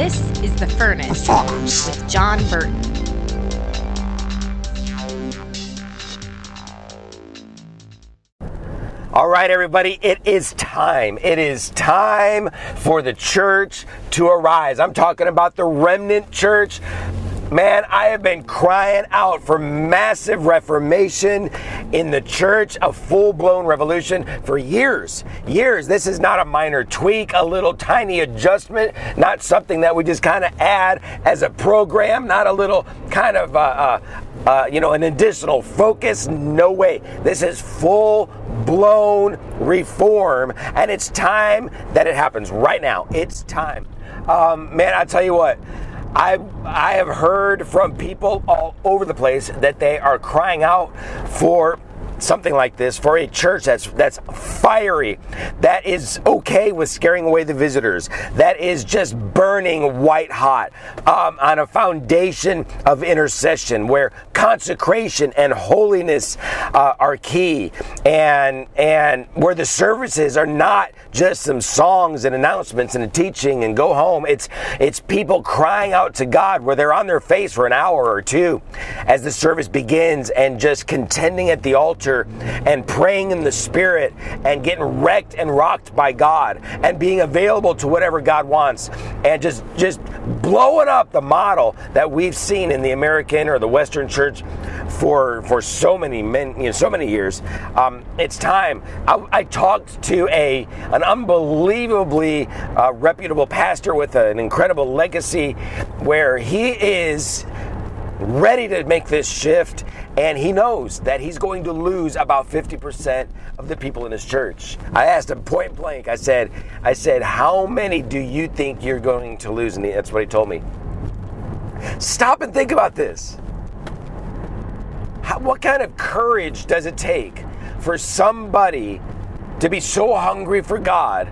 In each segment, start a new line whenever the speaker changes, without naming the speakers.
This is The Furnace with John Burton.
All right, everybody, it is time. It is time for the church to arise. I'm talking about the remnant church. Man, I have been crying out for massive reformation in the church, a full blown revolution for years. Years. This is not a minor tweak, a little tiny adjustment, not something that we just kind of add as a program, not a little kind of, uh, uh, uh, you know, an additional focus. No way. This is full blown reform, and it's time that it happens right now. It's time. Um, man, I tell you what. I I have heard from people all over the place that they are crying out for something like this for a church that's that's fiery that is okay with scaring away the visitors that is just burning white hot um, on a foundation of intercession where consecration and holiness uh, are key. And and where the services are not just some songs and announcements and a teaching and go home. It's it's people crying out to God where they're on their face for an hour or two as the service begins and just contending at the altar and praying in the Spirit and getting wrecked and rocked by God and being available to whatever God wants and just just blowing up the model that we've seen in the American or the Western church for for so many men, you know, so many years. Um, it's time. I, I, talked to a an unbelievably uh, reputable pastor with an incredible legacy, where he is ready to make this shift and he knows that he's going to lose about 50% of the people in his church. I asked him point blank. I said, I said, "How many do you think you're going to lose?" And that's what he told me. Stop and think about this. How, what kind of courage does it take for somebody to be so hungry for God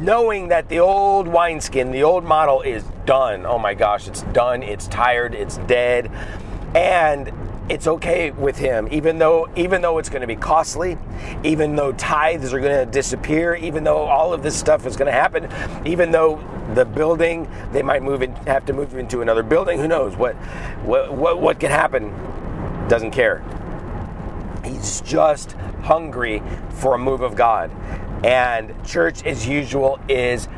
knowing that the old wineskin, the old model is done. Oh my gosh, it's done, it's tired, it's dead. And it's okay with him even though even though it's going to be costly even though tithes are going to disappear even though all of this stuff is going to happen even though the building they might move it have to move into another building who knows what what what, what can happen doesn't care he's just hungry for a move of god and church as usual is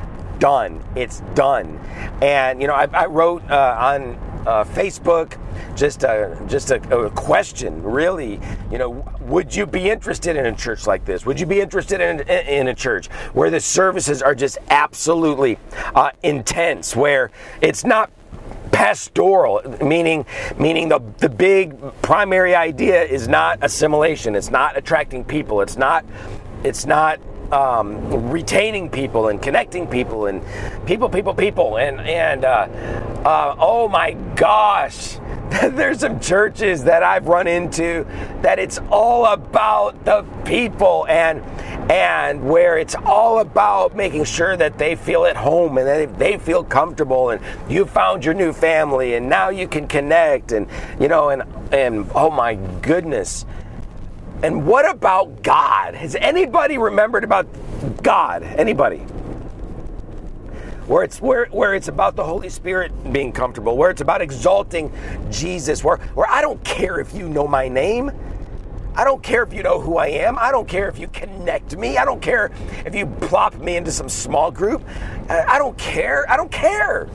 done. It's done. And you know, I, I wrote uh, on uh, Facebook just a just a, a, question, really. You know, would you be interested in a church like this? Would you be interested in in a church where the services are just absolutely uh, intense, where it's not pastoral, meaning meaning the the big primary idea is not assimilation. It's not attracting people. It's not it's not um, retaining people and connecting people and people, people, people. And, and uh, uh, oh my gosh, there's some churches that I've run into that it's all about the people and and where it's all about making sure that they feel at home and that they feel comfortable and you found your new family and now you can connect and you know and and oh my goodness and what about God? Has anybody remembered about God? Anybody? Where it's where, where it's about the Holy Spirit being comfortable, where it's about exalting Jesus, where where I don't care if you know my name. I don't care if you know who I am. I don't care if you connect me. I don't care if you plop me into some small group. I don't care. I don't care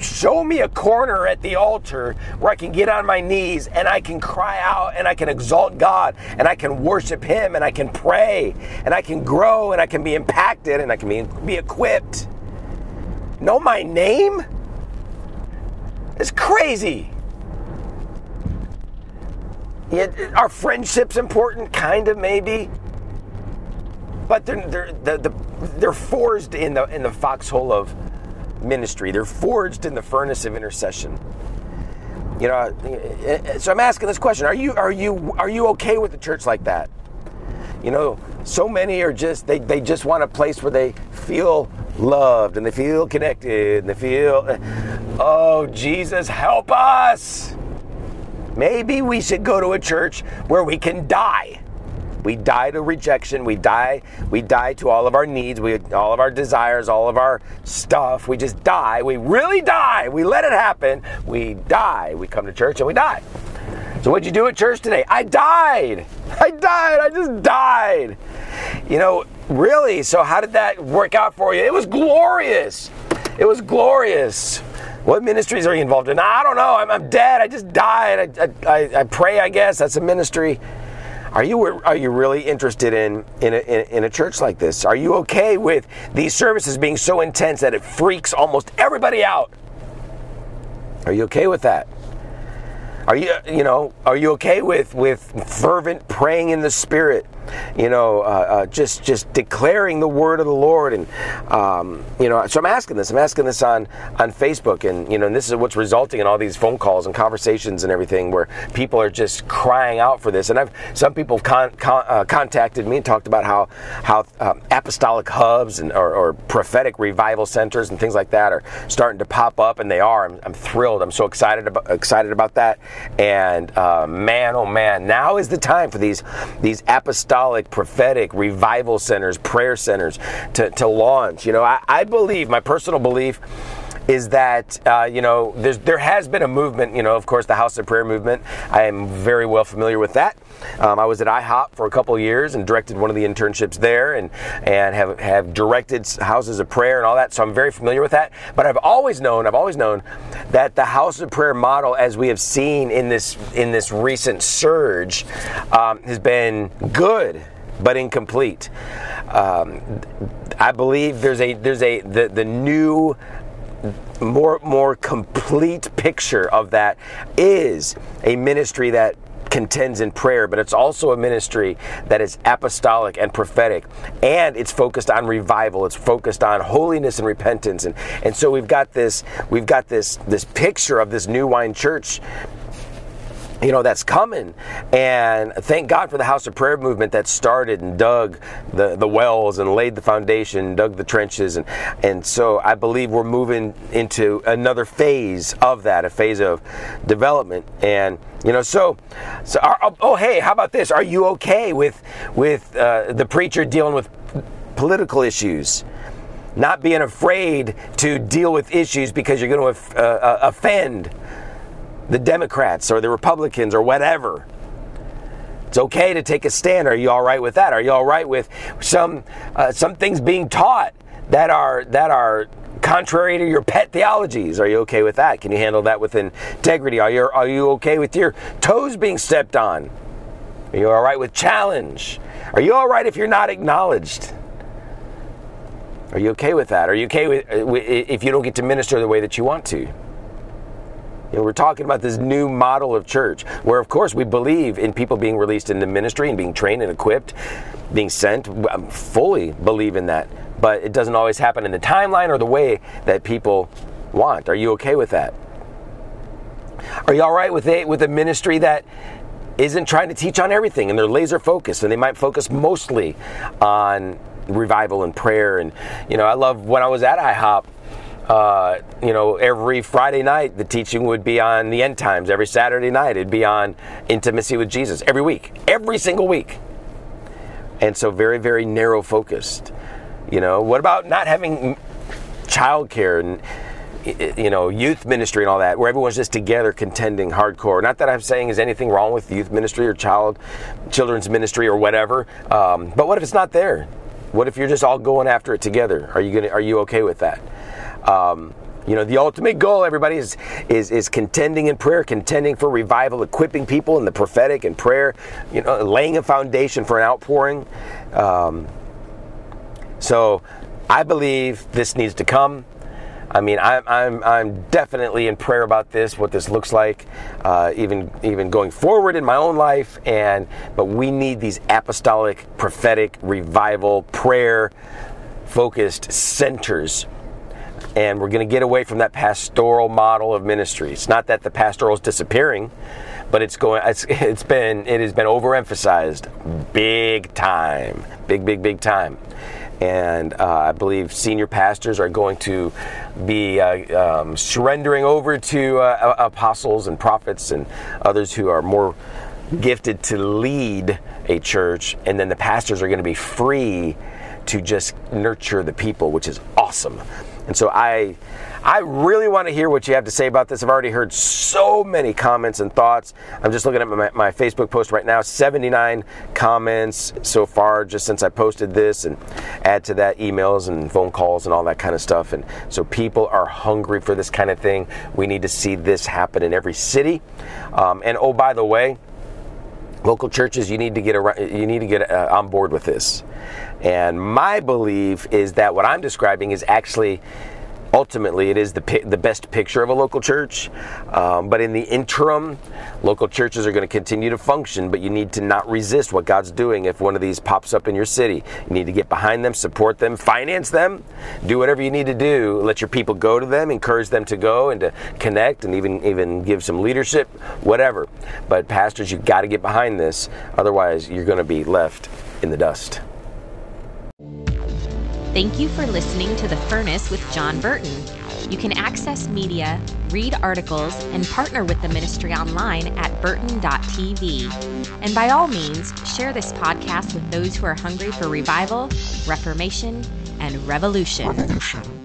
show me a corner at the altar where I can get on my knees and I can cry out and I can exalt God and I can worship Him and I can pray and I can grow and I can be impacted and I can be, be equipped. Know my name? It's crazy. our friendship's important, kind of, maybe. But they're, they're, they're, they're forged in the, in the foxhole of ministry. They're forged in the furnace of intercession. You know, so I'm asking this question: Are you are you are you okay with a church like that? You know, so many are just they, they just want a place where they feel loved and they feel connected and they feel oh Jesus help us. Maybe we should go to a church where we can die We die to rejection. We die. We die to all of our needs. We all of our desires, all of our stuff. We just die. We really die. We let it happen. We die. We come to church and we die. So what'd you do at church today? I died. I died. I just died. You know, really. So how did that work out for you? It was glorious. It was glorious. What ministries are you involved in? I don't know. I'm, I'm dead. I just died. I, I, I, pray, I guess. That's a ministry. Are you are you really interested in in a, in a church like this? Are you okay with these services being so intense that it freaks almost everybody out? Are you okay with that? Are you, you know, are you okay with with fervent praying in the Spirit? You know, uh, uh, just just declaring the word of the Lord, and um, you know. So I'm asking this. I'm asking this on on Facebook, and you know, and this is what's resulting in all these phone calls and conversations and everything, where people are just crying out for this. And I've some people con, con, uh, contacted me and talked about how how um, apostolic hubs and or, or, prophetic revival centers and things like that are starting to pop up, and they are. I'm, I'm thrilled. I'm so excited about excited about that. And uh, man, oh man, now is the time for these these apostolic, prophetic revival centers, prayer centers to, to launch. You know, I, I believe, my personal belief is that uh, you know there has been a movement. You know, of course, the House of Prayer movement. I am very well familiar with that. Um, I was at IHOP for a couple years and directed one of the internships there, and and have have directed houses of prayer and all that. So I'm very familiar with that. But I've always known, I've always known that the House of Prayer model, as we have seen in this in this recent surge, um, has been good but incomplete. Um, I believe there's a there's a the, the new more more complete picture of that is a ministry that contends in prayer, but it's also a ministry that is apostolic and prophetic, and it's focused on revival. It's focused on holiness and repentance, and and so we've got this we've got this this picture of this new wine church you know that's coming. And thank god for the house of prayer movement that started and dug the, the wells and laid the foundation dug the trenches. And and so i believe we're moving into another phase of that a phase of development. And you know so so oh, oh hey how about this? Are you okay with with uh, the preacher dealing with political issues? Not being afraid to deal with issues because you're going to uh, uh, offend the Democrats or the Republicans or whatever. It's okay to take a stand. Are you all right with that? Are you all right with some uh, some things being taught that are that are contrary to your pet theologies? Are you okay with that? Can you handle that with integrity? Are you are you okay with your toes being stepped on? Are you all right with challenge? Are you all right if you're not acknowledged? Are you okay with that? Are you okay with uh, if you don't get to minister the way that you want to? Know, we're talking about this new model of church where, of course, we believe in people being released into ministry and being trained and equipped, being sent. I fully believe in that. But it doesn't always happen in the timeline or the way that people want. Are you okay with that? Are you all right with a, with a ministry that isn't trying to teach on everything and they're laser focused and they might focus mostly on revival and prayer and you know I love when I was at IHOP uh, you know, every Friday night the teaching would be on the end times. Every Saturday night it'd be on intimacy with Jesus. Every week, every single week. And so very, very narrow focused. You know, what about not having childcare and you know youth ministry and all that where everyone's just together contending hardcore not that i'm saying is anything wrong with youth ministry or child children's ministry or whatever um, but what if it's not there what if you're just all going after it together are you gonna are you okay with that um, you know, the ultimate goal, everybody, is, is is contending in prayer, contending for revival, equipping people in the prophetic and prayer, you know, laying a foundation for an outpouring. Um, so I believe this needs to come. I mean, I'm, I'm, I'm definitely in prayer about this, what this looks like, uh, even even going forward in my own life. And but we need these apostolic, prophetic, revival, prayer focused centers and we're going to get away from that pastoral model of ministry. It's not that the pastoral is disappearing, but it's going. It's, it's been it has been overemphasized, big time, big big big time, and uh, I believe senior pastors are going to be uh, um, surrendering over to uh, apostles and prophets and others who are more gifted to lead a church, and then the pastors are going to be free to just nurture the people, which is awesome. And so I I really want to hear what you have to say about this. I've already heard so many comments and thoughts. I'm just looking at my, my Facebook post right now 79 comments so far just since I posted this, and add to that emails and phone calls and all that kind of stuff. And so people are hungry for this kind of thing. We need to see this happen in every city. Um, and oh, by the way, local churches you need to get around, you need to get uh, on board with this and my belief is that what i'm describing is actually ultimately it is the, the best picture of a local church. Um, but in the interim local churches are going to continue to function but you need to not resist what god's doing if one of these pops up in your city. You need to get behind them support them finance them do whatever you need to do. Let your people go to them encourage them to go and to connect and even even give some leadership whatever. But pastors you've got to get behind this otherwise you're going to be left in the dust
Thank you for listening to The Furnace with John Burton. You can access media, read articles, and partner with the ministry online at burton.tv. And by all means, share this podcast with those who are hungry for revival, reformation, and revolution. revolution.